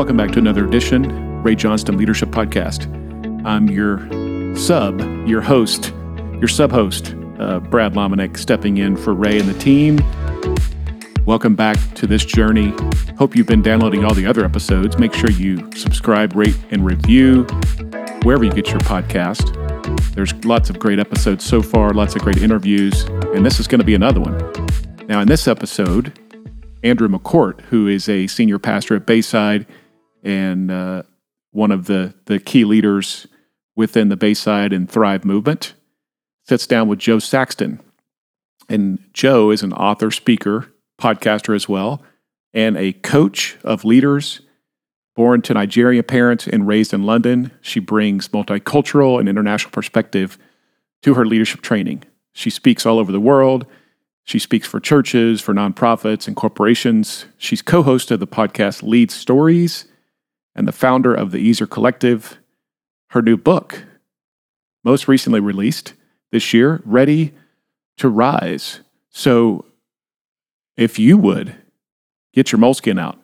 Welcome back to another edition, Ray Johnston Leadership Podcast. I'm your sub, your host, your sub host, uh, Brad Lomenick, stepping in for Ray and the team. Welcome back to this journey. Hope you've been downloading all the other episodes. Make sure you subscribe, rate, and review wherever you get your podcast. There's lots of great episodes so far, lots of great interviews, and this is going to be another one. Now, in this episode, Andrew McCourt, who is a senior pastor at Bayside, and uh, one of the, the key leaders within the Bayside and Thrive movement, sits down with Jo Saxton. And Jo is an author, speaker, podcaster as well, and a coach of leaders. Born to Nigerian parents and raised in London, she brings multicultural and international perspective to her leadership training. She speaks all over the world. She speaks for churches, for nonprofits, and corporations. She's co host of the podcast Lead Stories and the founder of the Easer Collective. Her new book, most recently released this year, Ready to Rise. So, if you would get your Moleskine out,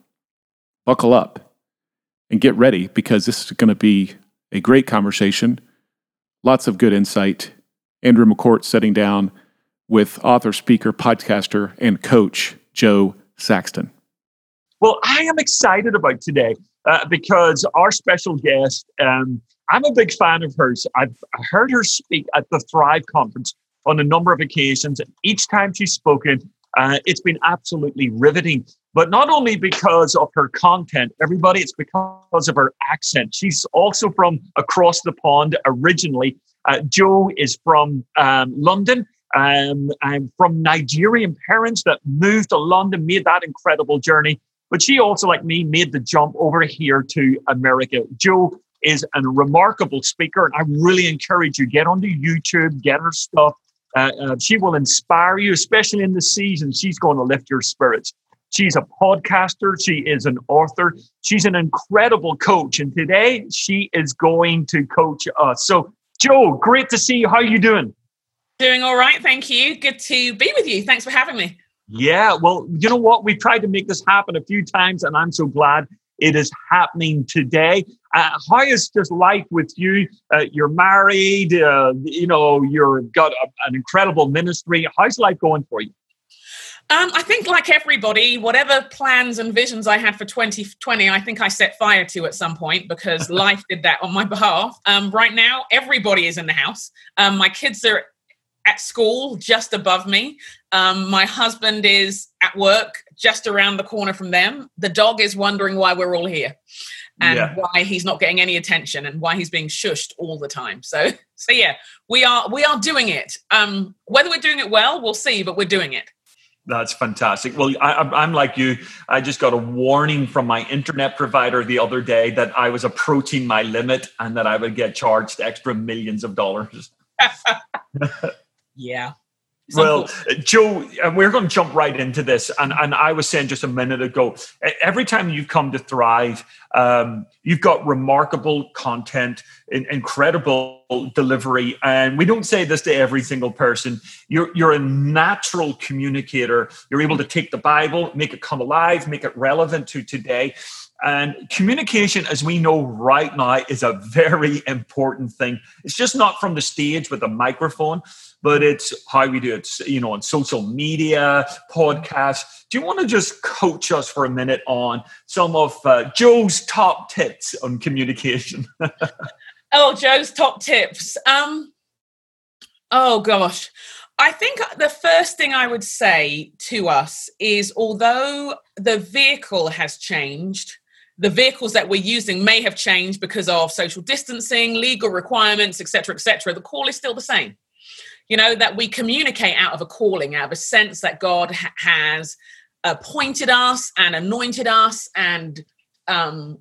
buckle up, and get ready because this is going to be a great conversation. Lots of good insight. Andrew McCourt sitting down with author, speaker, podcaster, and coach Jo Saxton. Well, I am excited about today uh, because our special guest, um, I'm a big fan of hers. I've heard her speak at the Thrive Conference on a number of occasions. Each time she's spoken, uh, it's been absolutely riveting. But not only because of her content, everybody, it's because of her accent. She's also from across the pond originally. Uh, Jo is from um, London. Um, I'm from Nigerian parents that moved to London, made that incredible journey. But she also, like me, made the jump over here to America. Jo is a remarkable speaker, and I really encourage you get onto YouTube, get her stuff. Uh, uh, she will inspire you, especially in the season. She's going to lift your spirits. She's a podcaster. She is an author. She's an incredible coach, and today she is going to coach us. So, Jo, great to see you. How are you doing? Doing all right, thank you. Good to be with you. Thanks for having me. Yeah, well, you know what? We've tried to make this happen a few times, and I'm so glad it is happening today. Uh, how is just life with you? Uh, you're married, uh, you know, you've got a, an incredible ministry. How's life going for you? Um, I think, like everybody, whatever plans and visions I had for 2020, I think I set fire to at some point because life did that on my behalf. Um, right now, everybody is in the house. Um, my kids are at school just above me. Um, my husband is at work just around the corner from them. The dog is wondering why we're all here and yeah. why he's not getting any attention and why he's being shushed all the time. So, so yeah, we are we are doing it. Um, whether we're doing it well, we'll see, but we're doing it. That's fantastic. Well, I, am like you. I just got a warning from my internet provider the other day that I was approaching my limit and that I would get charged extra millions of dollars. Yeah. well, Jo, and we're going to jump right into this. And, and I was saying just a minute ago, every time you've come to Thrive, um, you've got remarkable content, incredible delivery. And we don't say this to every single person. You're, you're a natural communicator. You're able to take the Bible, make it come alive, make it relevant to today. And communication, as we know right now, is a very important thing. It's just not from the stage with a microphone, but it's how we do it, you know, on social media, podcasts. Do you want to just coach us for a minute on some of uh, Jo's top tips on communication? oh, Jo's top tips. Um, oh gosh. I think the first thing I would say to us is although the vehicle has changed, the vehicles that we're using may have changed because of social distancing, legal requirements, etc., etc. The call is still the same. You know that we communicate out of a calling, out of a sense that God ha- has appointed us and anointed us and um,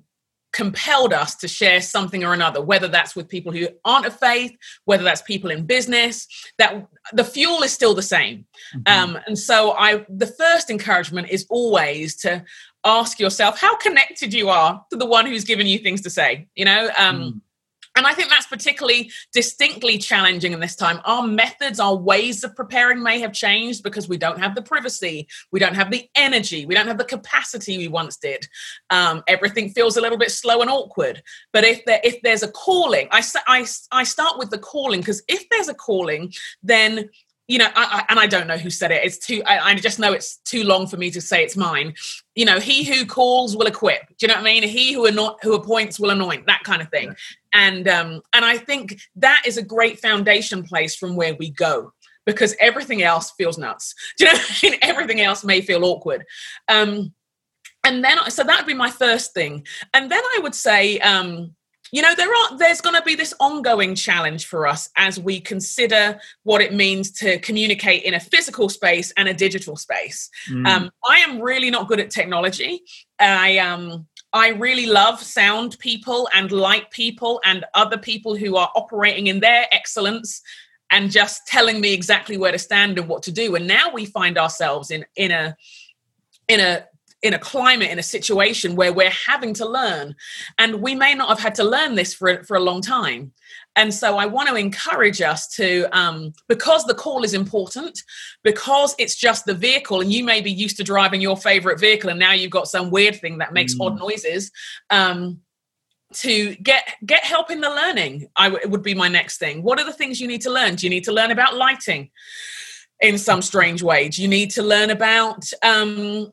compelled us to share something or another, whether that's with people who aren't of faith, whether that's people in business, that the fuel is still the same. Mm-hmm. Um, and so I the first encouragement is always to ask yourself how connected you are to the one who's given you things to say. You know, um, mm. and I think that's particularly distinctly challenging in this time. Our methods, our ways of preparing may have changed because we don't have the privacy, we don't have the energy, we don't have the capacity we once did. Um, everything feels a little bit slow and awkward. But if there, if there's a calling, I, I, I start with the calling because if there's a calling, then you know, I, I, and I don't know who said it. It's too. I, I, just know it's too long for me to say it's mine. You know, he who calls will equip. Do you know what I mean? He who not who appoints will anoint. That kind of thing. Yeah. And um, and I think that is a great foundation place from where we go because everything else feels nuts. Do you know? I mean? Everything else may feel awkward. Um, and then so that would be my first thing. And then I would say. Um, you know there are there's going to be this ongoing challenge for us as we consider what it means to communicate in a physical space and a digital space. Mm. um, i am really not good at technology. I um i really love sound people and light people and other people who are operating in their excellence and just telling me exactly where to stand and what to do. And now we find ourselves in in a in a in a climate in a situation where we're having to learn. And we may not have had to learn this for, for a long time. And so i want to encourage us to um, because the call is important because it's just the vehicle and you may be used to driving your favorite vehicle and now you've got some weird thing that makes mm. odd noises um, to get get help in the learning I w- would be my next thing. What are the things you need to learn? Do you need to learn about lighting in some strange way? Do you need to learn about um,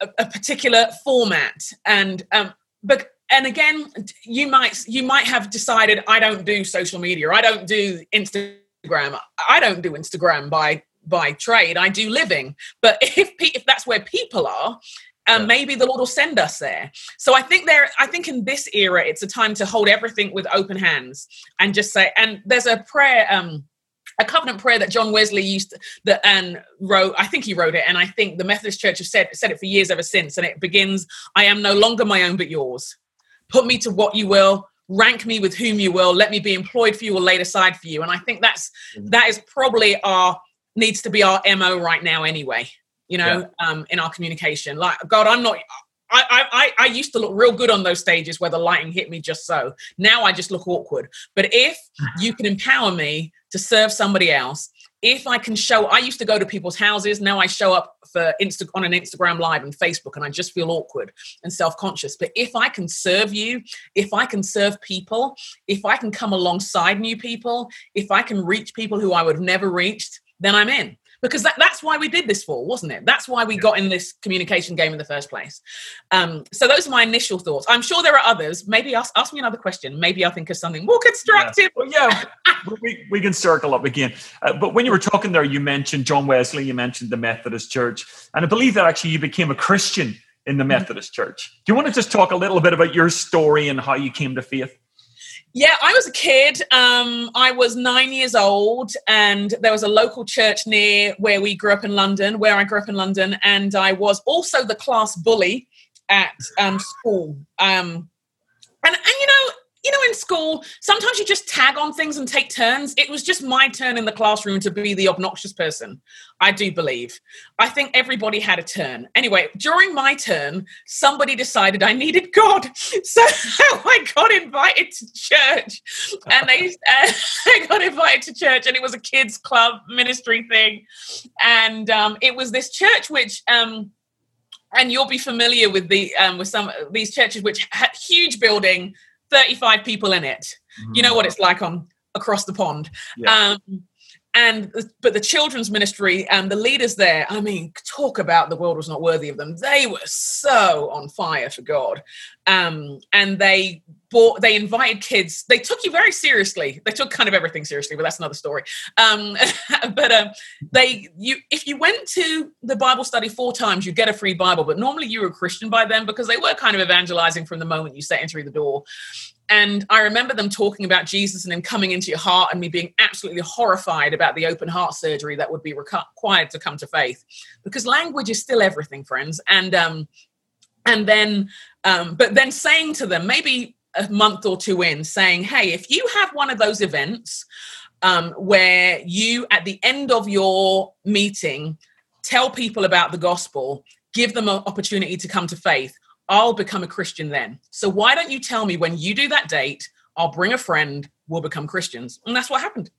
a, a particular format. And um, but and again you might you might have decided i don't do social media. I don't do instagram. I don't do instagram by by trade. I do living. But if if that's where people are um, yeah. maybe the lord will send us there. So i think there i think in this era it's a time to hold everything with open hands and just say and there's a prayer um a covenant prayer that John Wesley used to, that and wrote. I think he wrote it, and I think the Methodist Church have said said it for years ever since. And it begins, "I am no longer my own, but yours. Put me to what you will. Rank me with whom you will. Let me be employed for you or laid aside for you." And I think that's mm-hmm. that is probably our needs to be our mo right now, anyway. You know, yeah. um, in our communication, like God, I'm not. I, I, I used to look real good on those stages where the lighting hit me just so. Now I just look awkward. But if you can empower me to serve somebody else, if I can show, I used to go to people's houses. Now I show up for Insta on an Instagram live and Facebook, and I just feel awkward and self conscious. But if I can serve you, if I can serve people, if I can come alongside new people, if I can reach people who I would have never reached, then I'm in because that, that's why we did this for, wasn't it? That's why we got in this communication game in the first place. Um, so those are my initial thoughts. I'm sure there are others. Maybe ask, ask me another question. Maybe I'll think of something more constructive. Yeah, well, yeah we, we can circle up again. Uh, but when you were talking there, you mentioned John Wesley, you mentioned the Methodist Church. And I believe that actually you became a Christian in the mm-hmm. Methodist Church. Do you want to just talk a little bit about your story and how you came to faith? Yeah, I was a kid. Um, I was nine years old, and there was a local church near where we grew up in London, where I grew up in London, and I was also the class bully at um, school. Um, and and you know, you know, in school, sometimes you just tag on things and take turns. It was just my turn in the classroom to be the obnoxious person. I do believe. I think everybody had a turn. Anyway, during my turn, somebody decided I needed God. So I got invited to church. And they uh, I got invited to church, and it was a kids' club ministry thing. And um, it was this church which. Um, and you'll be familiar with the um, with some these churches which had huge building 35 people in it. Mm-hmm. You know what it's like on across the pond. Yeah. Um, and but the children's ministry and the leaders there i mean talk about the world was not worthy of them. They were so on fire for god. Um, and they bought they invited kids. They took you very seriously. They took kind of everything seriously but that's another story. Um, but um, they you if you went to the bible study four times you get a free bible. But normally you were a christian by then because they were kind of evangelizing from the moment you set in through the door and I remember them talking about Jesus and him coming into your heart, and me being absolutely horrified about the open heart surgery that would be required to come to faith, because language is still everything, friends. And um, and then, um, but then saying to them, maybe a month or two in, saying, "Hey, if you have one of those events um, where you, at the end of your meeting, tell people about the gospel, give them an opportunity to come to faith." I'll become a Christian then. So why don't you tell me when you do that date, I'll bring a friend, we'll become Christians. And that's what happened.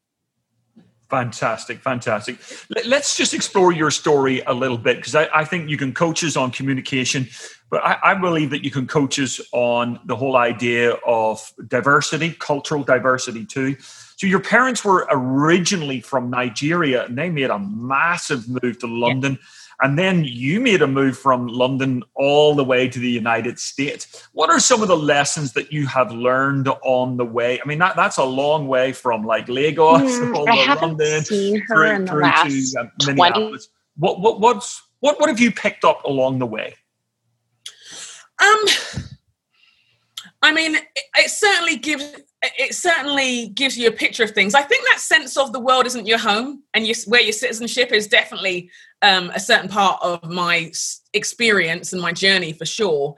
Fantastic, fantastic. Let's just explore your story a little bit because I, I, think you can coach us on communication, but I, I, believe that you can coach us on the whole idea of diversity, cultural diversity too. So, your parents were originally from Nigeria and they made a massive move to London. Yeah and then you made a move from London all the way to the United States. What are some of the lessons that you have learned on the way? I mean, that, that's a long way from like Lagos mm, I haven't London seen her through, in the last to, uh, Minneapolis. 20. What, what, what's, what, what have you picked up along the way? Um, I mean, it, certainly gives it certainly gives you a picture of things. I think that sense of the world isn't your home, and you, where your citizenship is definitely um, a certain part of my experience and my journey for sure.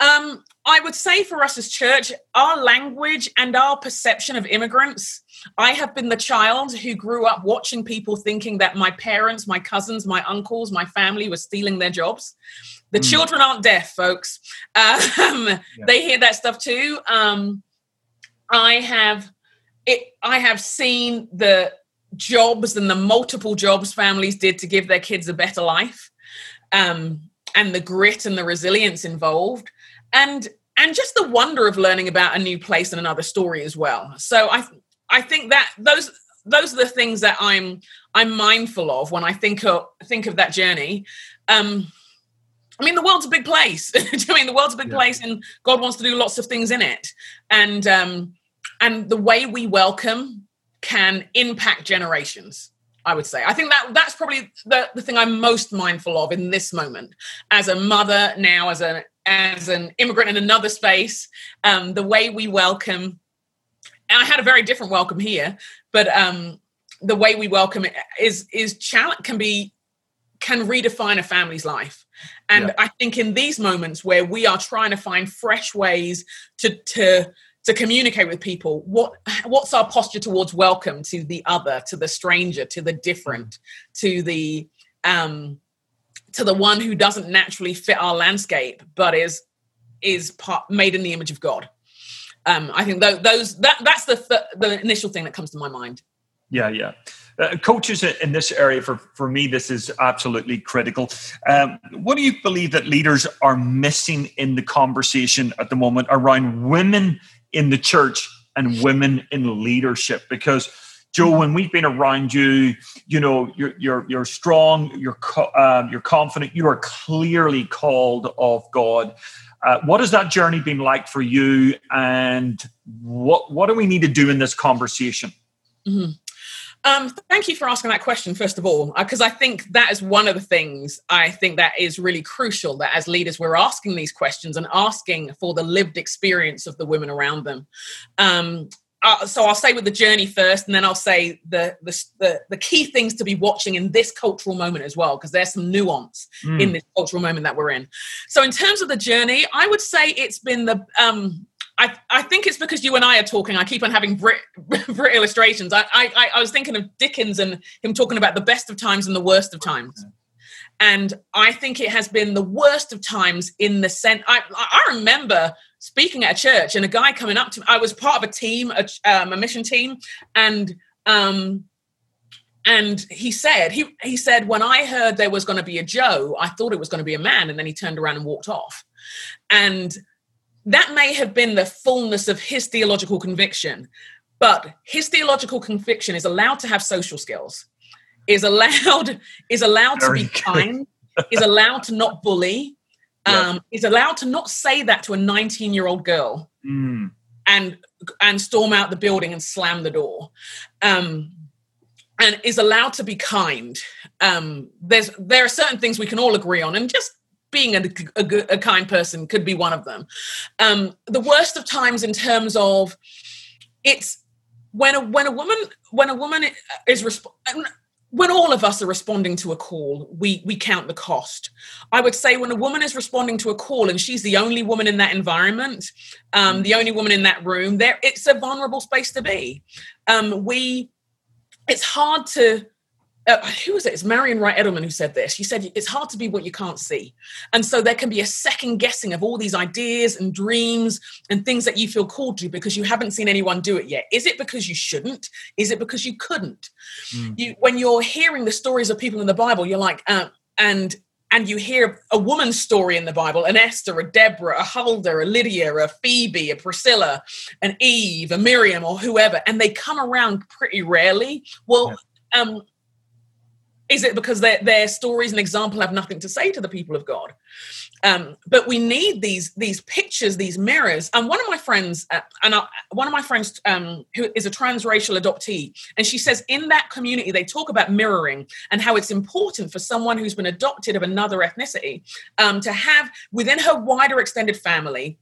Um, I would say for us as church, our language and our perception of immigrants. I have been the child who grew up watching people thinking that my parents, my cousins, my uncles, my family were stealing their jobs. The mm. children aren't deaf, folks. Um, yeah. They hear that stuff too. Um, I have it. I have seen the jobs and the multiple jobs families did to give their kids a better life um, and the grit and the resilience involved and and just the wonder of learning about a new place and another story as well so i i think that those those are the things that i'm i'm mindful of when i think of think of that journey um I mean, the world's a big place. I mean, the world's a big yeah. place, and God wants to do lots of things in it. And um, and the way we welcome can impact generations i would say i think that that's probably the, the thing i'm most mindful of in this moment as a mother now as a as an immigrant in another space um, the way we welcome and i had a very different welcome here but um, the way we welcome it is is challenge can be can redefine a family's life and yeah. i think in these moments where we are trying to find fresh ways to to to communicate with people what what's our posture towards welcome to the other to the stranger to the different to the um to the one who doesn't naturally fit our landscape but is is part, made in the image of god. Um i think th- those that that's the th- the initial thing that comes to my mind. Yeah yeah. Uh, coaches in this area for for me this is absolutely critical. Um, what do you believe that leaders are missing in the conversation at the moment around women in the church and women in leadership? Because Jo, when we've been around you, you know you're you're you're strong, you're um, you're confident, you are clearly called of God. Uh, what has that journey been like for you, and what what do we need to do in this conversation? Mm-hmm. Um, thank you for asking that question, first of all, because uh, I think that is one of the things I think that is really crucial that as leaders we're asking these questions and asking for the lived experience of the women around them. Um, uh, so I'll say with the journey first, and then I'll say the, the the, the key things to be watching in this cultural moment as well, because there's some nuance mm. in this cultural moment that we're in. So in terms of the journey, I would say it's been the um, I, I think it's because you and I are talking. I keep on having Brit, Brit illustrations. I, I, I was thinking of Dickens and him talking about the best of times and the worst of times. And I think it has been the worst of times in the sense. I, I remember speaking at a church and a guy coming up to me. I was part of a team, a, um, a mission team, and um, and he said he he said when I heard there was going to be a Jo, I thought it was going to be a man, and then he turned around and walked off. And that may have been the fullness of his theological conviction, but his theological conviction is allowed to have social skills, is allowed is allowed Very to be good. kind, is allowed to not bully, um, is allowed to not say that to a 19 year old girl mm. and and storm out the building and slam the door. Um, and is allowed to be kind. Um, there's there are certain things we can all agree on, and just being a, a, a kind person could be one of them. Um, the worst of times in terms of it's when a when a woman when a woman is resp- when all of us are responding to a call, we we count the cost. I would say when a woman is responding to a call and she's the only woman in that environment, um, the only woman in that room, there it's a vulnerable space to be. Um, we, it's hard to uh, who was it? It's Marian Wright Edelman who said this. She said it's hard to be what you can't see, and so there can be a second guessing of all these ideas and dreams and things that you feel called to because you haven't seen anyone do it yet. Is it because you shouldn't? Is it because you couldn't? Mm. You, when you're hearing the stories of people in the Bible, you're like, uh, and and you hear a woman's story in the Bible, an Esther, a Deborah, a Huldah, a Lydia, a Phoebe, a Priscilla, an Eve, a Miriam, or whoever, and they come around pretty rarely. Well, yeah. um, is it because their, their stories and example have nothing to say to the people of God? Um, but we need these these pictures, these mirrors. And one of my friends, uh, and I, one of my friends um, who is a transracial adoptee, and she says in that community they talk about mirroring and how it's important for someone who's been adopted of another ethnicity um, to have within her wider extended family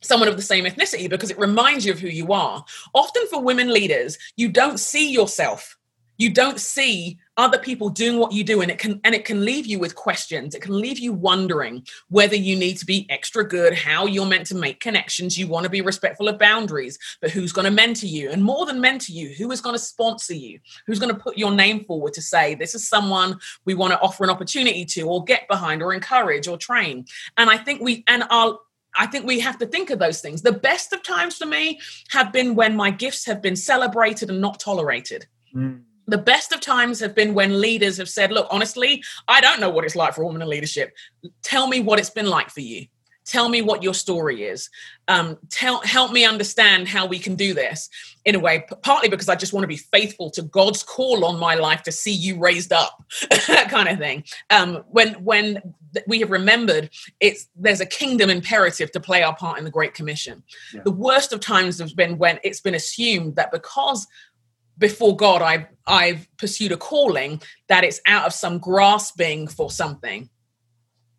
someone of the same ethnicity because it reminds you of who you are. Often for women leaders, you don't see yourself you don't see other people doing what you do and it can and it can leave you with questions. It can leave you wondering whether you need to be extra good how you're meant to make connections. You want to be respectful of boundaries but who's going to mentor you? And more than mentor you who is going to sponsor you? Who's going to put your name forward to say this is someone we want to offer an opportunity to or get behind or encourage or train? And i think we and our I think we have to think of those things. The best of times for me have been when my gifts have been celebrated and not tolerated. Mm the best of times have been when leaders have said, Look, honestly, I don't know what it's like for a woman in leadership. Tell me what it's been like for you. Tell me what your story is. Um, tell, help me understand how we can do this in a way, partly because I just want to be faithful to God's call on my life to see you raised up, that kind of thing. Um, when when we have remembered it's there's a kingdom imperative to play our part in the Great Commission. Yeah. The worst of times has been when it's been assumed that because before God, I've I've pursued a calling that it's out of some grasping for something.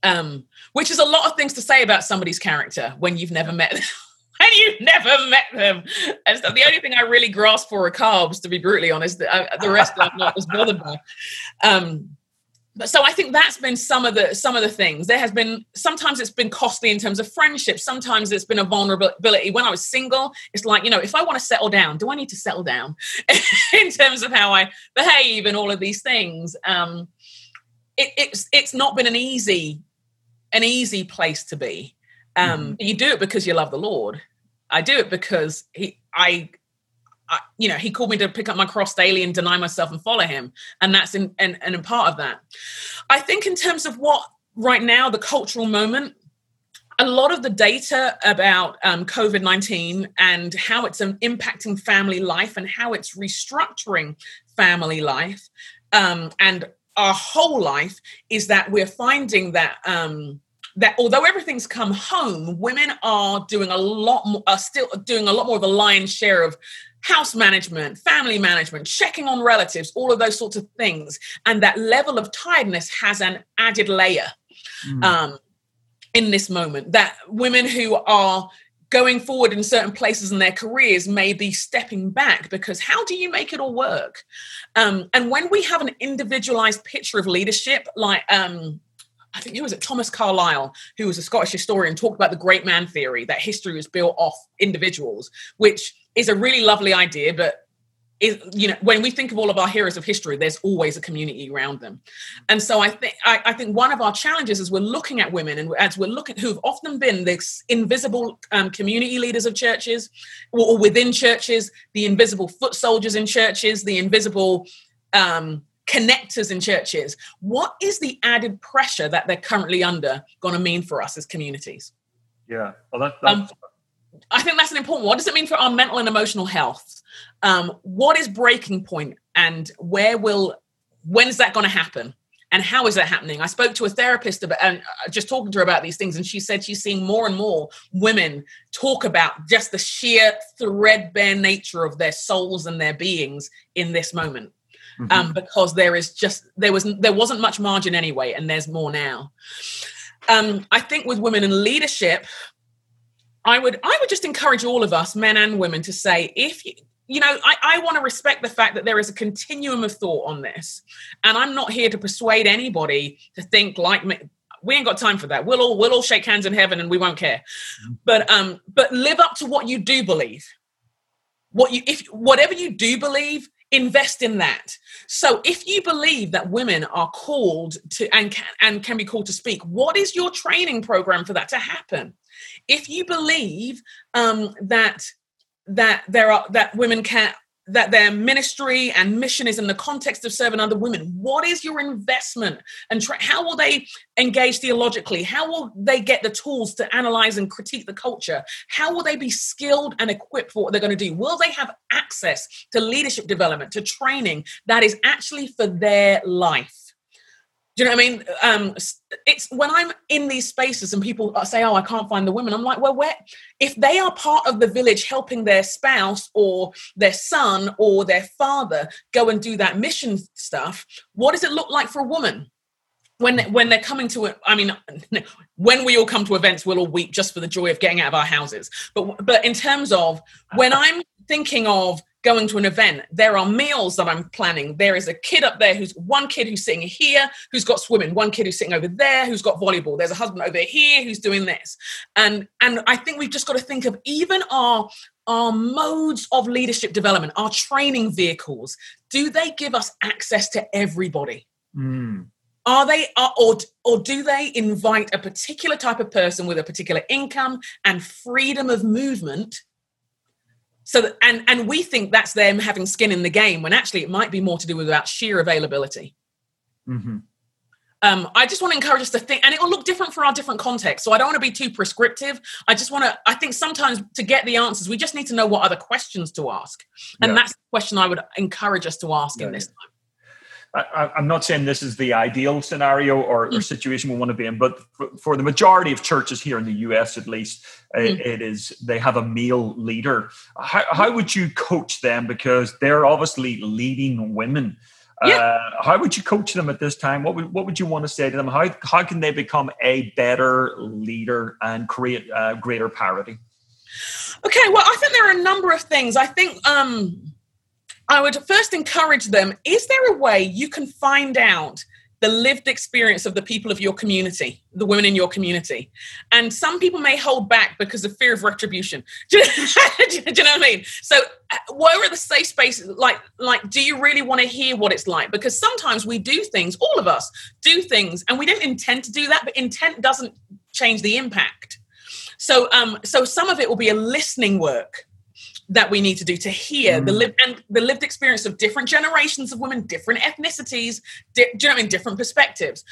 Um, which is a lot of things to say about somebody's character when you've never met them. and you've never met them. And so the only thing I really grasp for are carbs, to be brutally honest. The, rest I'm not as bothered by. Um, so I think that's been some of the some of the things. There has been sometimes it's been costly in terms of friendship. Sometimes it's been a vulnerability. When I was single, it's like you know, if I want to settle down, do I need to settle down in terms of how I behave and all of these things? Um, it, it's it's not been an easy an easy place to be. Um, mm-hmm. You do it because you love the Lord. I do it because he I I, you know, he called me to pick up my cross daily and deny myself and follow him. And that's in, and, and a part of that. I think in terms of what right now, the cultural moment, a lot of the data about um, COVID 19 and how it's um, impacting family life and how it's restructuring family life um, and our whole life is that we're finding that um, that although everything's come home, women are doing a lot more, are still doing a lot more of a lion's share of house management, family management, checking on relatives, all of those sorts of things. And that level of tiredness has an added layer mm. um, in this moment. That women who are going forward in certain places in their careers may be stepping back because how do you make it all work? Um, and when we have an individualized picture of leadership, like um, I think who was it? Thomas Carlyle, who was a Scottish historian, talked about the great man theory that history was built off individuals, which is a really lovely idea, but is you know when we think of all of our heroes of history there's always a community around them and so i think I, think one of our challenges is we're looking at women and as we're looking who've often been the invisible um, community leaders of churches or, or, within churches the invisible foot soldiers in churches the invisible um, connectors in churches what is the added pressure that they're currently under going to mean for us as communities yeah well that, that's, um, I think that's an important. What does it mean for our mental and emotional health? Um, what is breaking point, and where will when is that going to happen? And how is that happening? I spoke to a therapist about, and uh, just talking to her about these things, and she said she's seeing more and more women talk about just the sheer threadbare nature of their souls and their beings in this moment. Mm-hmm. Um, because there is just there was there wasn't much margin anyway, and there's more now. Um, I think with women in leadership, I would I would just encourage all of us, men and women, to say if you you know, I, I want to respect the fact that there is a continuum of thought on this. And I'm not here to persuade anybody to think like me. We ain't got time for that. We'll all we'll all shake hands in heaven and we won't care. Mm-hmm. But um, but live up to what you do believe. What you if whatever you do believe, invest in that. So if you believe that women are called to and can and can be called to speak what is your training program for that to happen? If you believe um, that that there are that women can that their ministry and mission is in the context of serving other women. What is your investment? And tra- how will they engage theologically? How will they get the tools to analyze and critique the culture? How will they be skilled and equipped for what they're going to do? Will they have access to leadership development to training that is actually for their life do you know what I mean? Um, it's when I'm in these spaces and people say, "Oh, I can't find the women." I'm like, "Well, where? If they are part of the village, helping their spouse or their son or their father go and do that mission stuff, what does it look like for a woman?" When, when they're coming to it, I mean, when we all come to events, we'll all weep just for the joy of getting out of our houses. But but in terms of when I'm thinking of going to an event. There are meals that I'm planning. There is a kid up there who's one kid who's sitting here who's got swimming, one kid who's sitting over there who's got volleyball. There's a husband over here who's doing this. And and I think we've just got to think of even our our modes of leadership development, our training vehicles, do they give us access to everybody? Mm. Are they are, or or do they invite a particular type of person with a particular income and freedom of movement so and and we think that's them having skin in the game when actually it might be more to do with about sheer availability mm-hmm. um, i just want to encourage us to think and it will look different for our different contexts so i don't want to be too prescriptive i just want to i think sometimes to get the answers we just need to know what other questions to ask and yeah. that's the question i would encourage us to ask yeah, in this yeah. time I, am not saying this is the ideal scenario or, or mm. situation we want to be in, but for, for, the majority of churches here in the US, at least, mm. it, it is they have a male leader. How, how, would you coach them? Because they're obviously leading women. Yeah. Uh, how would you coach them at this time? What would what would you want to say to them? How how can they become a better leader and create uh, greater parity? Okay, well, I think there are a number of things. I think um, I would first encourage them is there a way you can find out the lived experience of the people of your community, the women in your community? And some people may hold back because of fear of retribution. Do you, know what I mean? So, uh, where are the safe spaces? Like, like, do you really want to hear what it's like? Because sometimes we do things, all of us do things, and we didn't intend to do that, but intent doesn't change the impact. So, um, so some of it will be a listening work that we need to do to hear mm. the lived and the lived experience of different generations of women, different ethnicities, di- do you know what I mean? Different perspectives.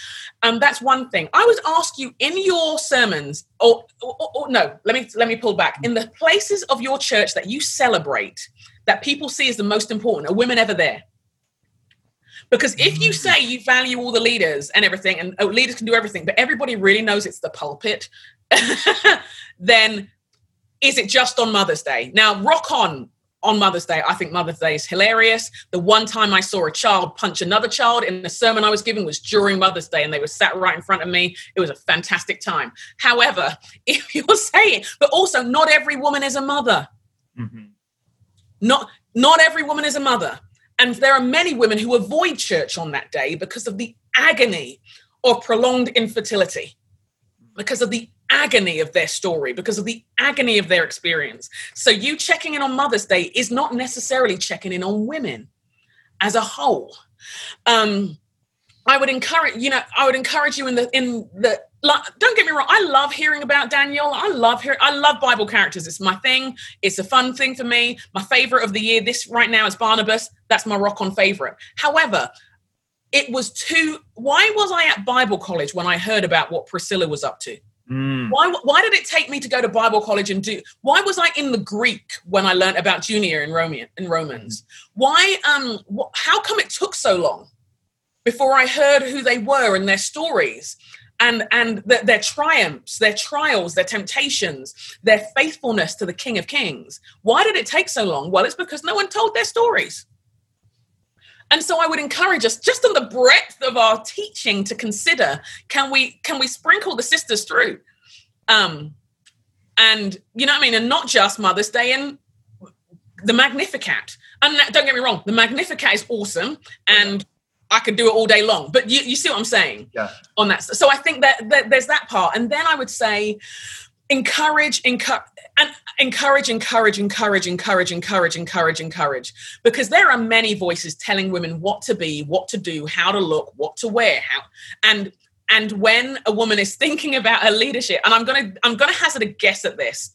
Um, that's one thing. I would ask you in your sermons, or, or, or no, let me let me pull back. In the places of your church that you celebrate, that people see as the most important, are women ever there? Because if you mm. say you value all the leaders and everything, and oh, leaders can do everything, but everybody really knows it's the pulpit, then is it just on Mother's Day? Now, rock on on Mother's Day. I think Mother's Day is hilarious. The one time I saw a child punch another child in the sermon I was giving was during Mother's Day, and they were sat right in front of me. It was a fantastic time. However, if you're saying, but also not every woman is a mother. Mm-hmm. Not not every woman is a mother. And there are many women who avoid church on that day because of the agony of prolonged infertility, because of the agony of their story, because of the agony of their experience. So, you checking in on Mother's Day is not necessarily checking in on women as a whole. Um, I would encourage, you know, I would encourage you in the in the. Don't get me wrong. I love hearing about Daniel. I love hearing. I love Bible characters. It's my thing. It's a fun thing for me. My favorite of the year this right now is Barnabas. That's my rock on favorite. However, it was too. Why was I at Bible college when I heard about what Priscilla was up to? Mm. Why, why did it take me to go to Bible college and do? Why was I in the Greek when I learned about Junia in Roman in Romans? Why? Um, wh- how come it took so long before I heard who they were and their stories, and and the, their triumphs, their trials, their temptations, their faithfulness to the King of Kings? Why did it take so long? Well, it's because no one told their stories. And so I would encourage us, just on the breadth of our teaching, to consider: can we can we sprinkle the sisters through? Um, and you know what I mean, and not just Mother's Day and the Magnificat. And don't get me wrong, the Magnificat is awesome, and I could do it all day long. But you, you see what I'm saying? Yeah. On that, so I think that, that there's that part, and then I would say encourage, encourage, encourage, encourage, encourage, encourage, encourage, encourage, encourage. Because there are many voices telling women what to be, what to do, how to look, what to wear, how and and when a woman is thinking about her leadership, and I'm gonna I'm gonna hazard a guess at this.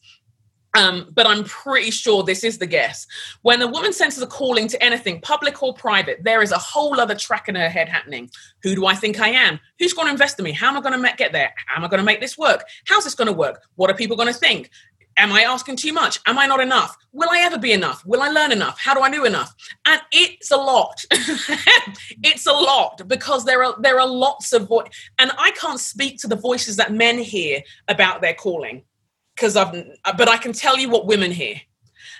Um, but I'm pretty sure this is the guess. When a woman senses a calling to anything, public or private, there is a whole other track in her head happening. Who do I think I am? Who's going to invest in me? How am I going to get there? How am I going to make this work? How's this going to work? What are people going to think? Am I asking too much? Am I not enough? Will I ever be enough? Will I learn enough? How do I do enough? And it's a lot. it's a lot because there are there are lots of voice, and I can't speak to the voices that men hear about their calling because I've but I can tell you what women hear,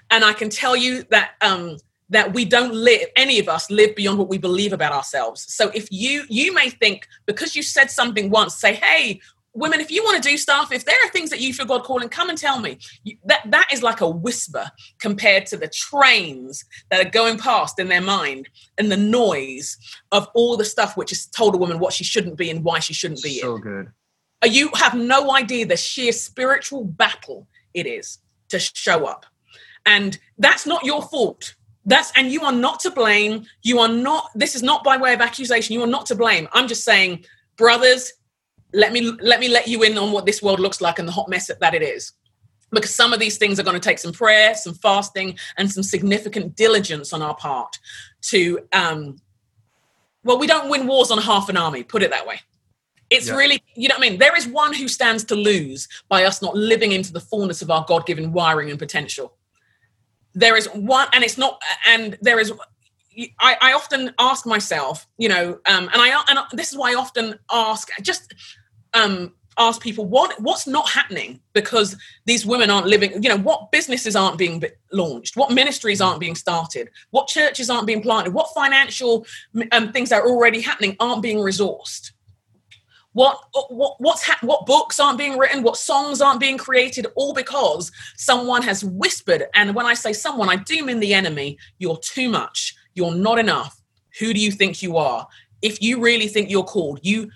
and I can tell you that um, that we don't live any of us live beyond what we believe about ourselves. So if you you may think because you said something once, say, hey, women, if you want to do stuff, if there are things that you feel God calling, come and tell me. That that is like a whisper compared to the trains that are going past in their mind and the noise of all the stuff which has told a woman what she shouldn't be and why she shouldn't be. So good. Uh, you have no idea the sheer spiritual battle it is to show up, and that's not your fault. That's and you are not to blame. You are not. This is not by way of accusation. You are not to blame. I'm just saying, brothers, let me let me let you in on what this world looks like and the hot mess that it is because some of these things are going to take some prayer some fasting and some significant diligence on our part to um well we don't win wars on half an army put it that way it's yeah. really you know what i mean? There is one who stands to lose by us not living into the fullness of our god-given wiring and potential. There is one and it's not and there is I, I, often ask myself, you know, um, and I and this is why I often ask just um, ask people what what's not happening because these women aren't living you know what businesses aren't being launched what ministries aren't being started what churches aren't being planted what financial um, things that are already happening aren't being resourced what what what's ha- what books aren't being written what songs aren't being created all because someone has whispered. And when i say someone i do mean the enemy. You're too much. You're not enough. Who do you think you are? If you really think you're called you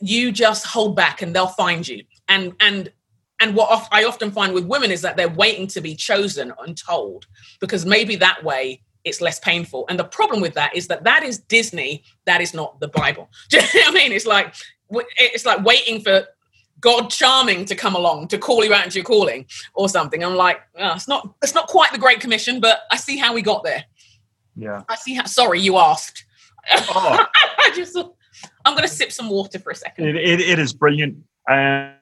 you just hold back and they'll find you. And and and what i often find with women is that they're waiting to be chosen and told because maybe that way it's less painful. And the problem with that is that that is disney. That is not the bible. Do you know what i mean? It's like it's like waiting for god charming to come along to call you out into your calling or something i'm like oh, it's not it's not quite the great commission but i see how we got there yeah i see how sorry you asked oh. i just I'm going to sip some water for a second. It, it, it is brilliant. Um,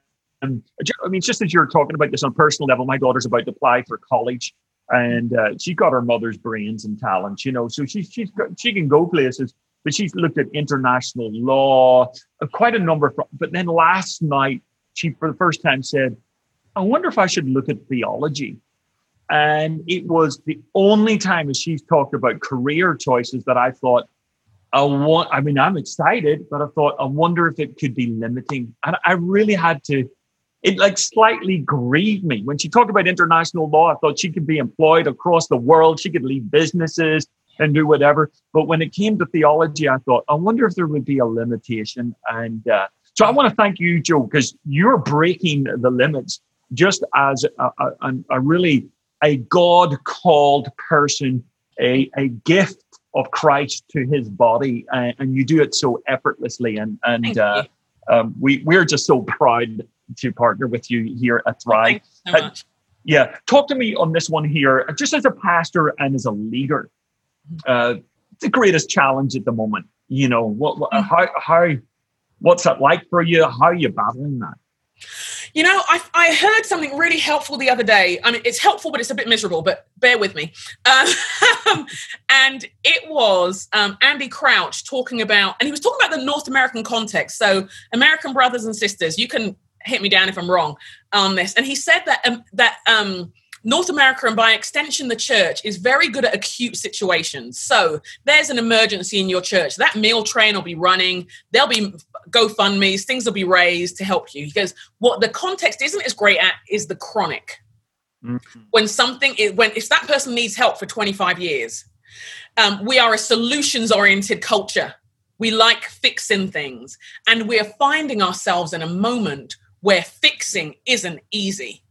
I mean, just as you're talking about this on a personal level, my daughter's about to apply for college, and uh, she got her mother's brains and talents, you know. So she's she's got, she can go places, but she's looked at international law, uh, quite a number. Of, but then last night, she for the first time said, "I wonder if I should look at theology." And it was the only time as she's talked about career choices that I thought, I want, I mean, I'm excited, but I thought, I wonder if it could be limiting. And I really had to, it like slightly grieved me. When she talked about international law, I thought she could be employed across the world. She could lead businesses and do whatever. But when it came to theology, I thought, I wonder if there would be a limitation. And uh, so I want to thank you, Jo, because you're breaking the limits just as a, a, a really a God called person, a, a gift of Christ to his body, and, and you do it so effortlessly. And and uh, um, we we're just so proud to partner with you here at Thrive. So uh, yeah, talk to me on this one here, just as a pastor and as a leader. Uh, the greatest challenge at the moment, you know, what, what mm-hmm. how how what's that like for you? How are you battling that? You know, I, I heard something really helpful the other day. I mean, it's helpful, but it's a bit miserable, but bear with me. Um, and it was um, Andy Crouch talking about, and he was talking about the North American context. So, American brothers and sisters, you can hit me down if I'm wrong on this. And he said that, um, that, um, North America, and by extension, the church, is very good at acute situations. So there's an emergency in your church. That meal train will be running. There'll be GoFundMe's, things will be raised to help you. Because what the context isn't as great at is the chronic. Mm-hmm. When something is, when if that person needs help for 25 years, um, we are a solutions oriented culture. We like fixing things. And we're finding ourselves in a moment where fixing isn't easy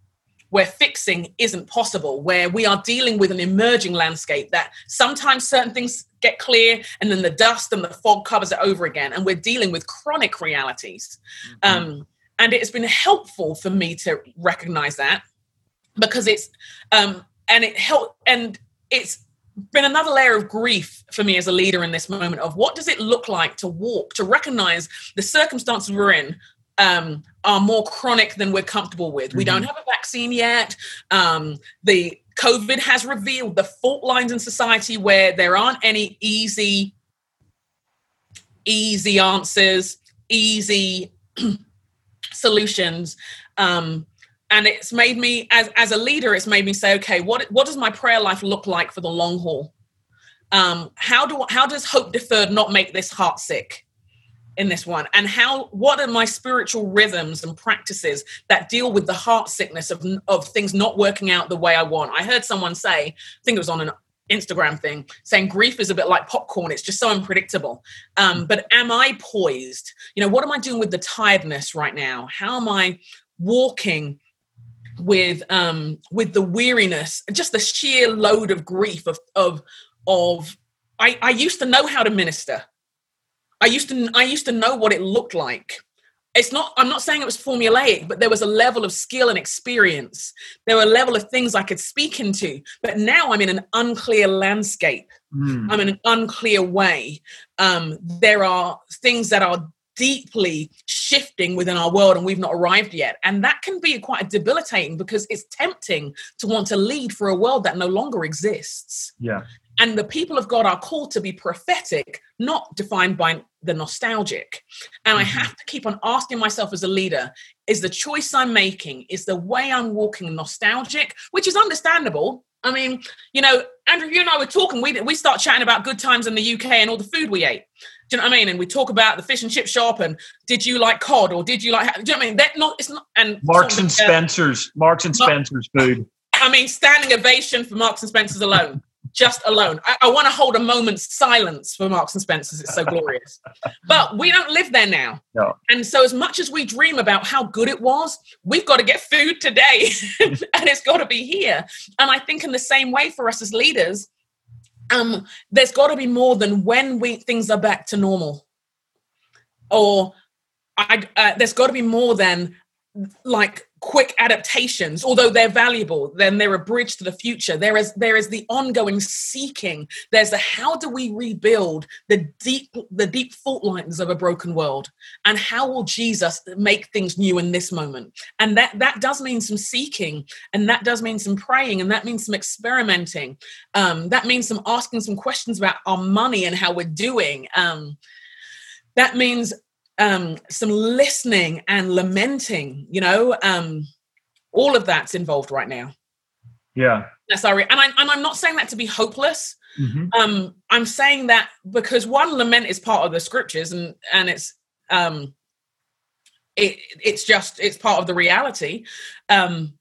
where fixing isn't possible, where we are dealing with an emerging landscape that sometimes certain things get clear and then the dust and the fog covers it over again. And we're dealing with chronic realities. Mm-hmm. Um, and it's been helpful for me to recognize that because it's, um, and it helped, and it's been another layer of grief for me as a leader in this moment of what does it look like to walk, to recognize the circumstances we're in um, are more chronic than we're comfortable with. Mm-hmm. We don't mm-hmm. have a vaccine yet. Um, the COVID has revealed the fault lines in society where there aren't any easy, easy answers, easy solutions. Um, and it's made me, as as a leader, it's made me say, okay, what what does my prayer life look like for the long haul? Um, how do how does hope deferred not make this heart sick? In this one and how what are my spiritual rhythms and practices that deal with the heart sickness of of things not working out the way I want. I heard someone say, I think it was on an Instagram thing, saying grief is a bit like popcorn. It's just so unpredictable. Um, but am I poised? You know, what am I doing with the tiredness right now? How am I walking with um with the weariness, just the sheer load of grief of of of I, I used to know how to minister. I used to I used to know what it looked like. It's not I'm not saying it was formulaic, but there was a level of skill and experience. There were a level of things I could speak into. But now I'm in an unclear landscape. Mm. I'm in an unclear way. Um, there are things that are deeply shifting within our world and we've not arrived yet. And that can be quite debilitating because it's tempting to want to lead for a world that no longer exists. Yeah. And the people of God are called to be prophetic, not defined by the nostalgic. And I mm-hmm. have to keep on asking myself as a leader is the choice I'm making, is the way I'm walking nostalgic, which is understandable. I mean, you know, Andrew, you and I were talking, we, we start chatting about good times in the UK and all the food we ate. Do you know what I mean? And we talk about the fish and chip shop and did you like cod or did you like, do you know what I mean? That not, it's not, and Marks and Spencer's, Marks and Spencer's food. I mean, standing ovation for Marks and Spencer's alone just alone. I, I want to hold a moment's silence for Marks and Spencers. It's so glorious. But we don't live there now. No. And so, as much as we dream about how good it was, we've got to get food today and it's got to be here. And I think, in the same way, for us as leaders, um, there's got to be more than when we things are back to normal. Or I, uh, there's got to be more than like quick adaptations although they're valuable then they're a bridge to the future. There is there is the ongoing seeking. There's the how do we rebuild the deep the deep fault lines of a broken world? And how will jesus make things new in this moment? And that that does mean some seeking and that does mean some praying and that means some experimenting. Um, that means some asking some questions about our money and how we're doing. Um, that means um, some listening and lamenting, you know, um, all of that's involved right now. Yeah. That's our, and, I, and I'm not saying that to be hopeless. Mm-hmm. Um, I'm saying that because one lament is part of the scriptures and, and it's, um, it, it's just, it's part of the reality. Um,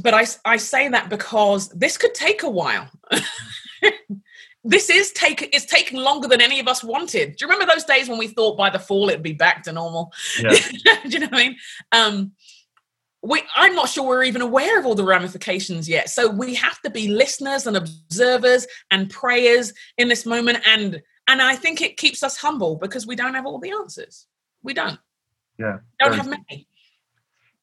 but I, I say that because this could take a while. this is take it's taking longer than any of us wanted. Do you remember those days when we thought by the fall it'd be back to normal? Yeah. Do you know what I mean? Um, we, I'm not sure we're even aware of all the ramifications yet. So we have to be listeners and observers and prayers in this moment. And and I think it keeps us humble because we don't have all the answers. We don't. Yeah. Don't have many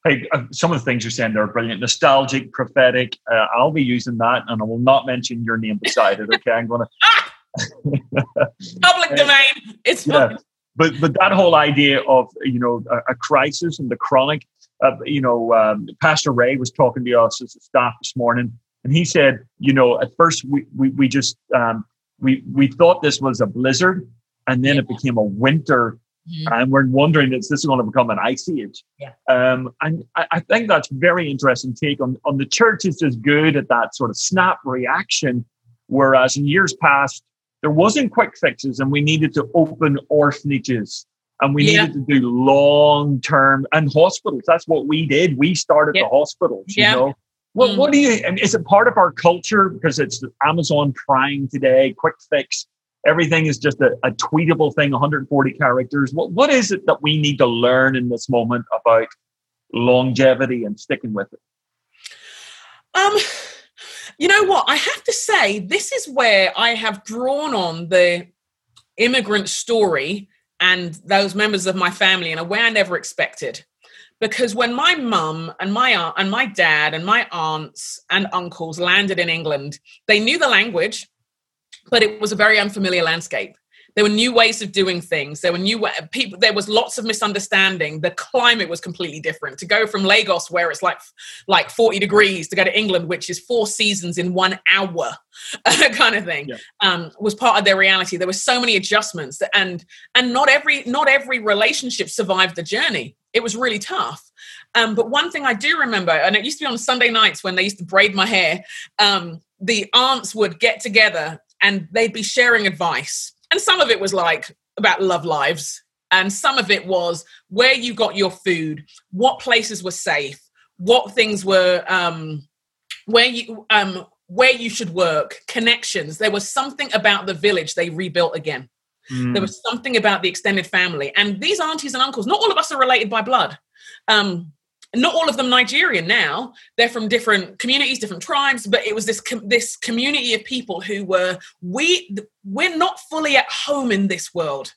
hey, uh, some of the things you're saying there are brilliant. Nostalgic, prophetic. Uh, I'll be using that, and I will not mention your name beside it. Okay, I'm going to public domain. It's yeah. But but that whole idea of you know a, a crisis and the chronic. Uh, you know, um, Pastor Ray was talking to us as a staff this morning, and he said, you know, at first we we, we just um, we we thought this was a blizzard, and then it became a winter Mm-hmm. And we're wondering is this going to become an ice age? Yeah. Um, and I, I, think that's very interesting take on, on the church is as good at that sort of snap reaction, whereas in years past, there wasn't quick fixes and we needed to open orphanages and we yeah. needed to do long term and hospitals. That's what we did. We started yeah. the hospitals, you yeah. know. What, mm. what do you, is it part of our culture because it's Amazon Prime today, quick fix? Everything is just a, a, tweetable thing 140 characters what, what is it that we need to learn in this moment about longevity and sticking with it? Um, you know what? I have to say, this is where I have drawn on the immigrant story and those members of my family in a way I never expected. Because when my mum and my aunt and my dad and my aunts and uncles landed in England, they knew the language, but it was a very unfamiliar landscape. There were new ways of doing things. There were new people. There was lots of misunderstanding. The climate was completely different. To go from Lagos, where it's like like forty degrees, to go to England, which is four seasons in one hour, kind of thing, yeah. um, was part of their reality. There were so many adjustments, and and not every not every relationship survived the journey. It was really tough. Um, but one thing I do remember, and it used to be on Sunday nights when they used to braid my hair. Um, the aunts would get together and they'd be sharing advice. And some of it was like about love lives. And some of it was where you got your food what places were safe what things were um where you um where you should work connections. There was something about the village they rebuilt again. Mm. there was something about the extended family. And these aunties and uncles not all of us are related by blood. Um not all of them Nigerian now. They're from different communities, different tribes, but it was this com- this community of people who were we we're not fully at home in this world.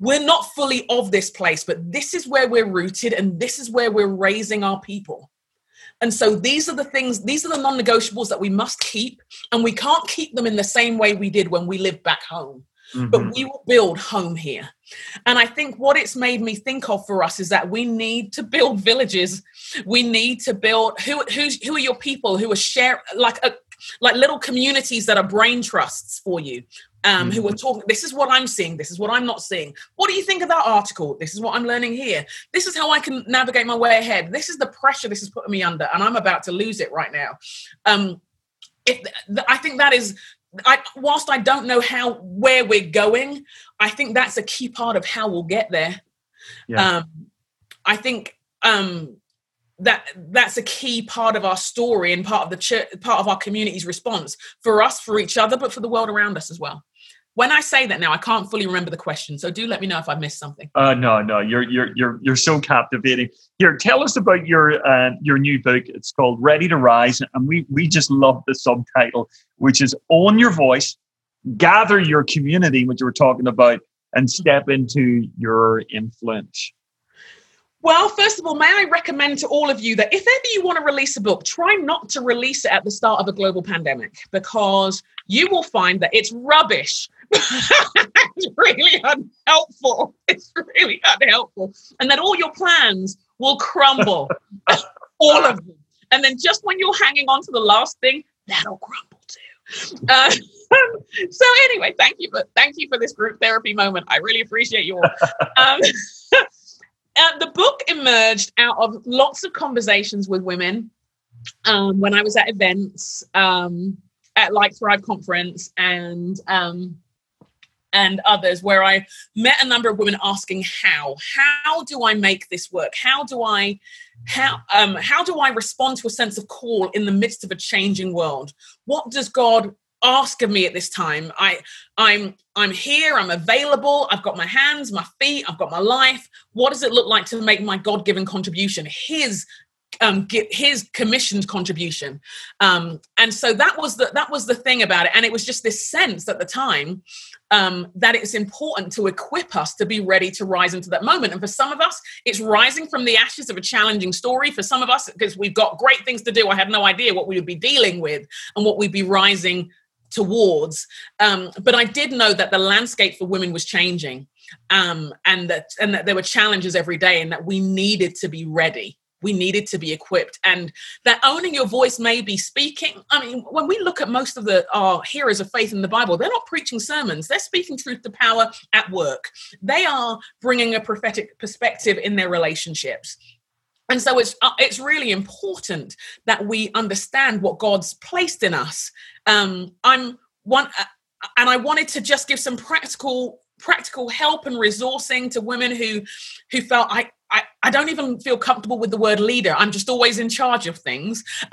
We're not fully of this place, but this is where we're rooted and this is where we're raising our people. And so these are the things, these are the non negotiables that we must keep. And we can't keep them in the same way we did when we lived back home. Mm-hmm. But we will build home here. And I think what it's made me think of for us is that we need to build villages. We need to build who who's who are your people who are share like a like little communities that are brain trusts for you. Um, who are mm-hmm. talking, this is what I'm seeing, this is what I'm not seeing. What do you think of that article? This is what I'm learning here. This is how I can navigate my way ahead. This is the pressure this is putting me under, and I'm about to lose it right now. Um, if I think that is I, whilst I don't know how where we're going, I think that's a key part of how we'll get there. Yeah. Um, I think um, that that's a key part of our story and part of the church, part of our community's response for us, for each other, but for the world around us as well when I say that now, I can't fully remember the question. So do let me know if I missed something. Uh, no, no, you're you're you're you're so captivating. Here, tell us about your uh, your new book. It's called Ready to Rise, and we we just love the subtitle, which is Own Your Voice, Gather Your Community, which you were talking about, and step into your influence. Well, first of all, may I recommend to all of you that if ever you want to release a book, try not to release it at the start of a global pandemic because you will find that it's rubbish it's really unhelpful. It's really unhelpful. And that all your plans will crumble. all of them. And then just when you're hanging on to the last thing, that'll crumble. Uh, so anyway, thank you for thank you for this group therapy moment. I really appreciate you all. Um, uh, the book emerged out of lots of conversations with women um, when I was at events um, at like Thrive Conference and um, and others where I met a number of women asking how how do I make this work how do I how um how do I respond to a sense of call in the midst of a changing world? What does God ask of me at this time? I I'm I'm here I'm available I've got my hands my feet I've got my life. What does it look like to make my God-given contribution? His um, get his commissioned contribution. Um, and so that was the that was the thing about it. And it was just this sense at the time um, that it's important to equip us to be ready to rise into that moment. And for some of us, it's rising from the ashes of a challenging story. For some of us, because we've got great things to do, I had no idea what we would be dealing with and what we'd be rising towards. Um, but I did know that the landscape for women was changing, um, and that and that there were challenges every day, and that we needed to be ready we needed to be equipped. And that owning your voice may be speaking. I mean when we look at most of the our heroes of faith in the bible they're not preaching sermons. They're speaking truth to power at work. They are bringing a prophetic perspective in their relationships. And so it's uh, it's really important that we understand what god's placed in us. Um i'm one uh, and i wanted to just give some practical practical help and resourcing to women who who felt I, I, I don't even feel comfortable with the word leader. I'm just always in charge of things.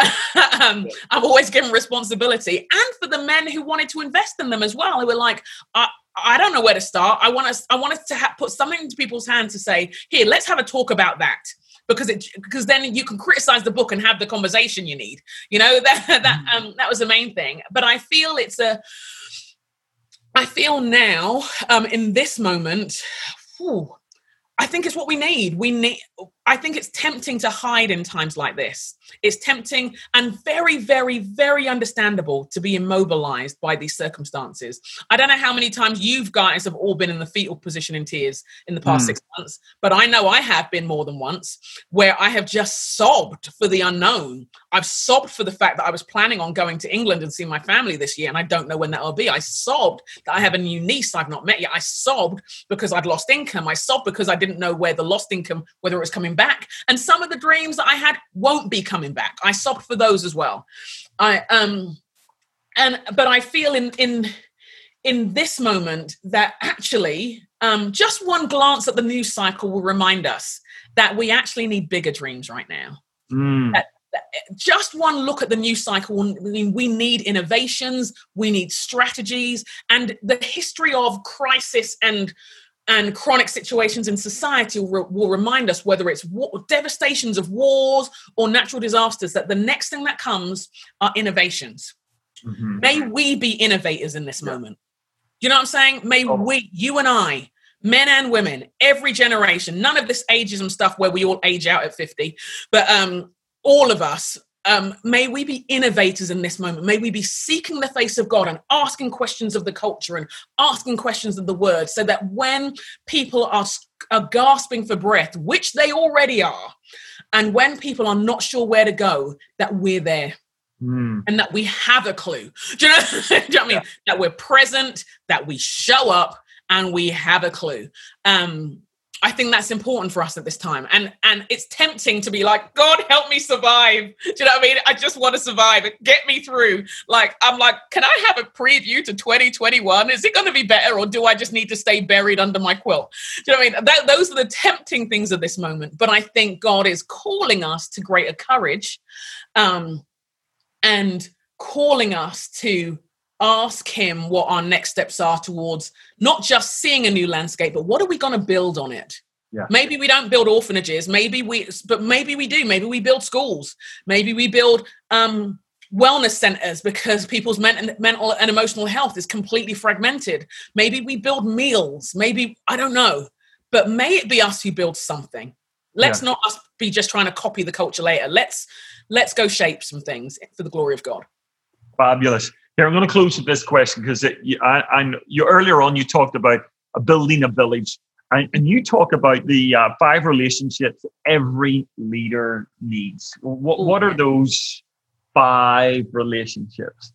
um, I'm always given responsibility. And for the men who wanted to invest in them as well, who were like, I, I don't know where to start. I want us, I want us to ha- put something into people's hands to say, here, let's have a talk about that. because it because then you can criticize the book and have the conversation you need you know that that mm. um that was the main thing but i feel it's a i feel now um in this moment whew, I think it's what we need. We need I think it's tempting to hide in times like this. It's tempting and very, very, very understandable to be immobilized by these circumstances. I don't know how many times you guys have all been in the fetal position in tears in the past mm. six months, but I know I have been more than once where I have just sobbed for the unknown. I've sobbed for the fact that I was planning on going to England and seeing my family this year, and I don't know when that will be. I sobbed that I have a new niece I've not met yet. I sobbed because I'd lost income. I sobbed because I didn't know where the lost income, whether it was coming back. And some of the dreams that I had won't be coming back. I sobbed for those as well. I um and but I feel in in in this moment that actually um, just one glance at the news cycle will remind us that we actually need bigger dreams right now. Mm. That, that, just one look at the news cycle, I mean, we need innovations, we need strategies, and the history of crisis and and chronic situations in society will, will remind us whether it's war, devastations of wars or natural disasters that the next thing that comes are innovations mm-hmm. may we be innovators in this yeah. moment you know what i'm saying may oh. we you and i men and women every generation none of this ageism stuff where we all age out at 50 but um all of us um, may we be innovators in this moment. May we be seeking the face of God and asking questions of the culture and asking questions of the word so that when people are, are gasping for breath, which they already are, and when people are not sure where to go, that we're there. Mm. And that we have a clue. Do you know, Do you know what I mean? Yeah. That we're present, that we show up, and we have a clue. Um, I think that's important for us at this time. And and it's tempting to be like, God help me survive. Do you know what I mean? I just want to survive. Get me through. Like, I'm like, can I have a preview to 2021? Is it going to be better or do I just need to stay buried under my quilt? Do you know what I mean? That, those are the tempting things of this moment. But I think God is calling us to greater courage um, and calling us to ask him what our next steps are towards not just seeing a new landscape but what are we going to build on it? Yeah. maybe we don't build orphanages maybe we but maybe we do. Maybe we build schools. Maybe we build um wellness centers because people's mental, mental and emotional health is completely fragmented. Maybe we build meals. Maybe i don't know. But may it be us who build something. Let's yeah. not us be just trying to copy the culture later. Let's let's go shape some things for the glory of god. Fabulous here, I'm going to close with this question because I, I, you earlier on you talked about building a village, and, and you talk about the uh, five relationships every leader needs. What what are those five relationships?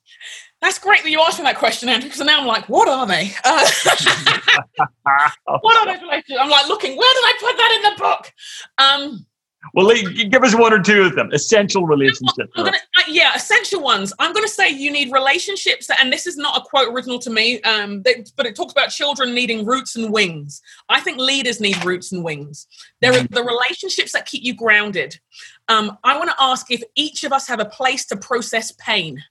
That's great that you asked me that question, Andrew, because now I'm like, what are they? Uh, what are those relationships? I'm like looking, where did I put that in the book? Um, well, give us one or two of them. Essential relationships. Gonna, uh, yeah, essential ones. I'm going to say you need relationships, that, and this is not a quote original to me, um, but it talks about children needing roots and wings. I think leaders need roots and wings. There are the relationships that keep you grounded. Um, I want to ask if each of us have a place to process pain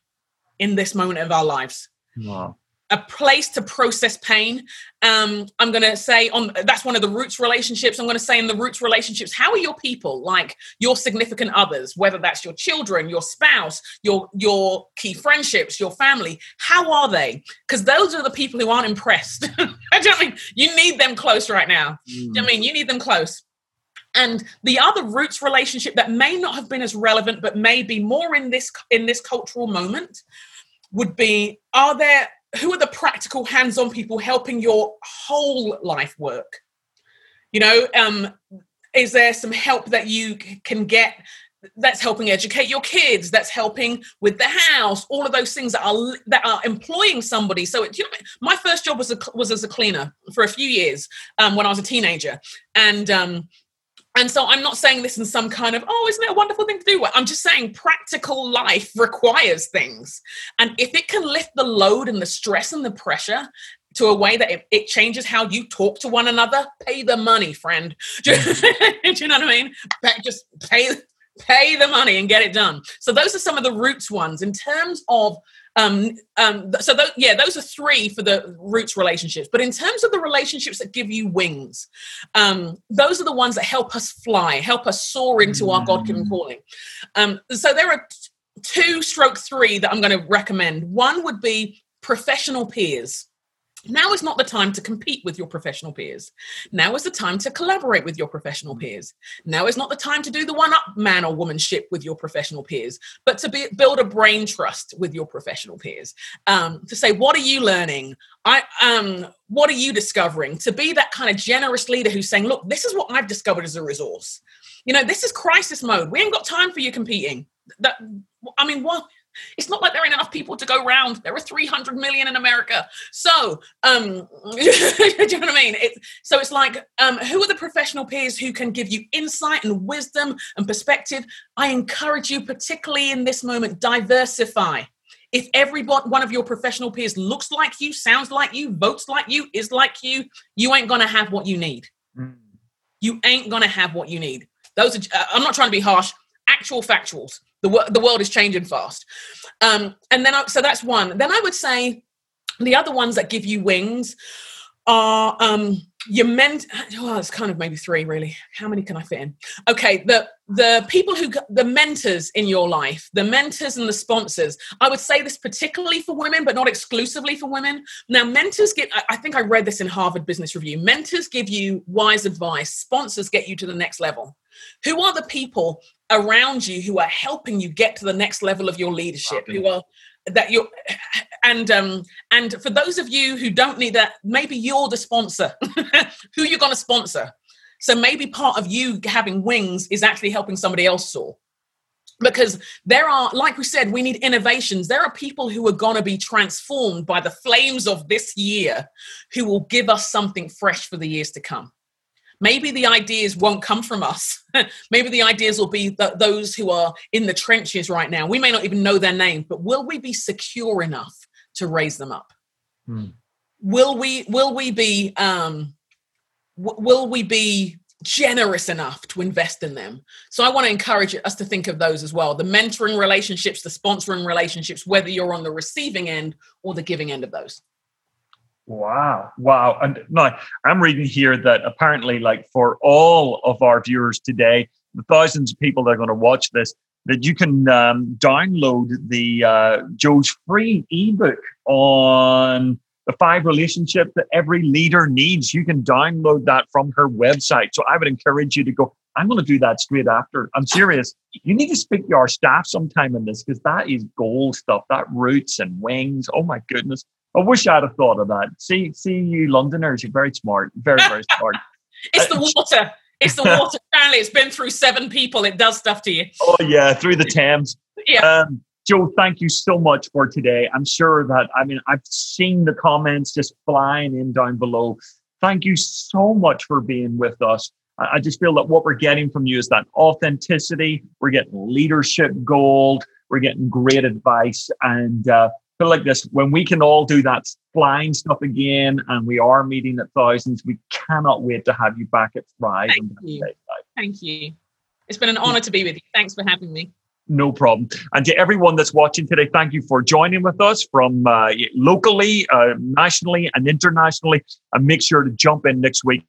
in this moment of our lives. Wow a place to process pain. Um, I'm going to say on that's one of the roots relationships. I'm going to say in the roots relationships, how are your people, like your significant others, whether that's your children, your spouse, your your key friendships, your family? How are they? Because those are the people who aren't impressed. I don't mean you need them close right now. Mm. I mean you need them close. And the other roots relationship that may not have been as relevant, but may be more in this in this cultural moment, would be: Are there who are the practical hands-on people helping your whole life work? You know um is there some help that you can get that's helping educate your kids that's helping with the house all of those things that are that are employing somebody? So it, you know my first job was a, was as a cleaner for a few years um, when i was a teenager. And um, and so I'm not saying this in some kind of, oh, isn't it a wonderful thing to do? I'm just saying practical life requires things. And if it can lift the load and the stress and the pressure to a way that it, it changes how you talk to one another, pay the money, friend. do you know what I mean? Just pay pay the money and get it done. So those are some of the roots ones. In terms of Um, um, so th- yeah, those are three for the roots relationships. But in terms of the relationships that give you wings, um, those are the ones that help us fly, help us soar into our God-given mm. calling. Um, so there are two stroke three that I'm going to recommend. One would be professional peers. Now is not the time to compete with your professional peers. Now is the time to collaborate with your professional peers. Now is not the time to do the one up man or woman ship with your professional peers, but to be, build a brain trust with your professional peers. Um, to say, what are you learning? I um, what are you discovering? To be that kind of generous leader who's saying, look, this is what I've discovered as a resource. You know, this is crisis mode. We ain't got time for you competing. That I mean, what it's not like there ain't enough people to go round. There are 300 million in America. So, um, do you know what I mean? It, so it's like, um, who are the professional peers who can give you insight and wisdom and perspective? I encourage you, particularly in this moment, diversify. If every one of your professional peers looks like you, sounds like you, votes like you, is like you, you ain't gonna have what you need. Mm. You ain't gonna have what you need. Those are, uh, I'm not trying to be harsh. Actual factuals the, the world is changing fast. Um, and then I, so that's one. Then i would say the other ones that give you wings are um, your ment oh it's kind of maybe three really. How many can i fit in? Okay the the people who the mentors in your life the mentors and the sponsors. I would say this particularly for women but not exclusively for women. Now mentors get i think i read this in harvard business review. Mentors give you wise advice. Sponsors get you to the next level. Who are the people around you who are helping you get to the next level of your leadership. Who are that you're and um and for those of you who don't need that maybe you're the sponsor. Who you're going to sponsor? So maybe part of you having wings is actually helping somebody else soar. Because there are like we said we need innovations. There are people who are going to be transformed by the flames of this year who will give us something fresh for the years to come maybe the ideas won't come from us. maybe the ideas will be th- those who are in the trenches right now. We may not even know their name, but will we be secure enough to raise them up? Hmm. Will we? Will we be? Um, w- will we be generous enough to invest in them? So I want to encourage us to think of those as well: the mentoring relationships, the sponsoring relationships, whether you're on the receiving end or the giving end of those. Wow. Wow. And now I'm reading here that apparently, like for all of our viewers today, the thousands of people that are going to watch this, that you can um, download the uh, Jo's free ebook on the five relationships that every leader needs. You can download that from her website. So I would encourage you to go. I'm going to do that straight after. I'm serious. You need to speak to our staff sometime in this because that is gold stuff. That roots and wings. Oh my goodness. I wish I'd have thought of that. See, see you Londoners, you're very smart, very, very smart. it's the uh, water. It's the water. Apparently, it's been through seven people. It does stuff to you. Oh yeah, through the Thames. Yeah. Um, Jo, thank you so much for today. I'm sure that I mean I've seen the comments just flying in down below. Thank you so much for being with us. I just feel that what we're getting from you is that authenticity. We're getting leadership gold. We're getting great advice, and uh, feel like this when we can all do that flying stuff again and we are meeting at thousands we cannot wait to have you back at thrive thank you thank you it's been an honor to be with you thanks for having me no problem. And to everyone that's watching today, thank you for joining with us from uh, locally, uh, nationally, and internationally. And make sure to jump in next week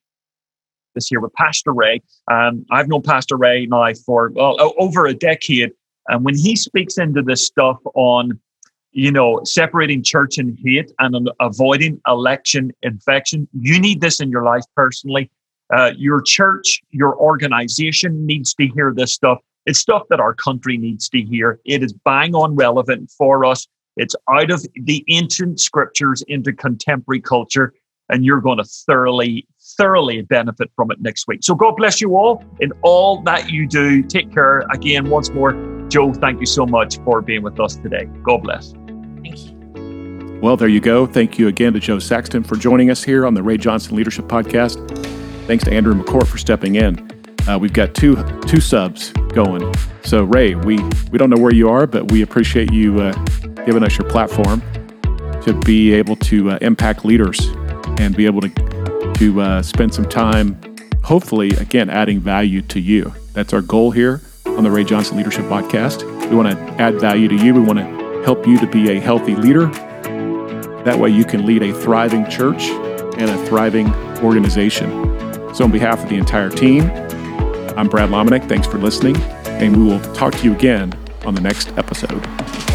this year with Pastor Ray. Um, I've known Pastor Ray now for well, over a decade. And when he speaks into this stuff on you know, separating church and hate and avoiding election infection. You need this in your life personally. Uh, your church, your organization needs to hear this stuff. It's stuff that our country needs to hear. It is bang on relevant for us. It's out of the ancient scriptures into contemporary culture, and you're going to thoroughly, thoroughly benefit from it next week. So, God bless you all in all that you do. Take care. Again, once more, Jo, thank you so much for being with us today. God bless. Well, there you go. Thank you again to Jo Saxton for joining us here on the Ray Johnson Leadership Podcast. Thanks to Andrew McCourt for stepping in. Uh, we've got two two subs going. So Ray, we we don't know where you are, but we appreciate you uh, giving us your platform to be able to uh, impact leaders and be able to to uh, spend some time, hopefully, again, adding value to you. That's our goal here on the Ray Johnson Leadership Podcast. We want to add value to you. We want to help you to be a healthy leader. That way, you can lead a thriving church and a thriving organization. So, on behalf of the entire team, I'm Brad Lomenick. Thanks for listening, and we will talk to you again on the next episode.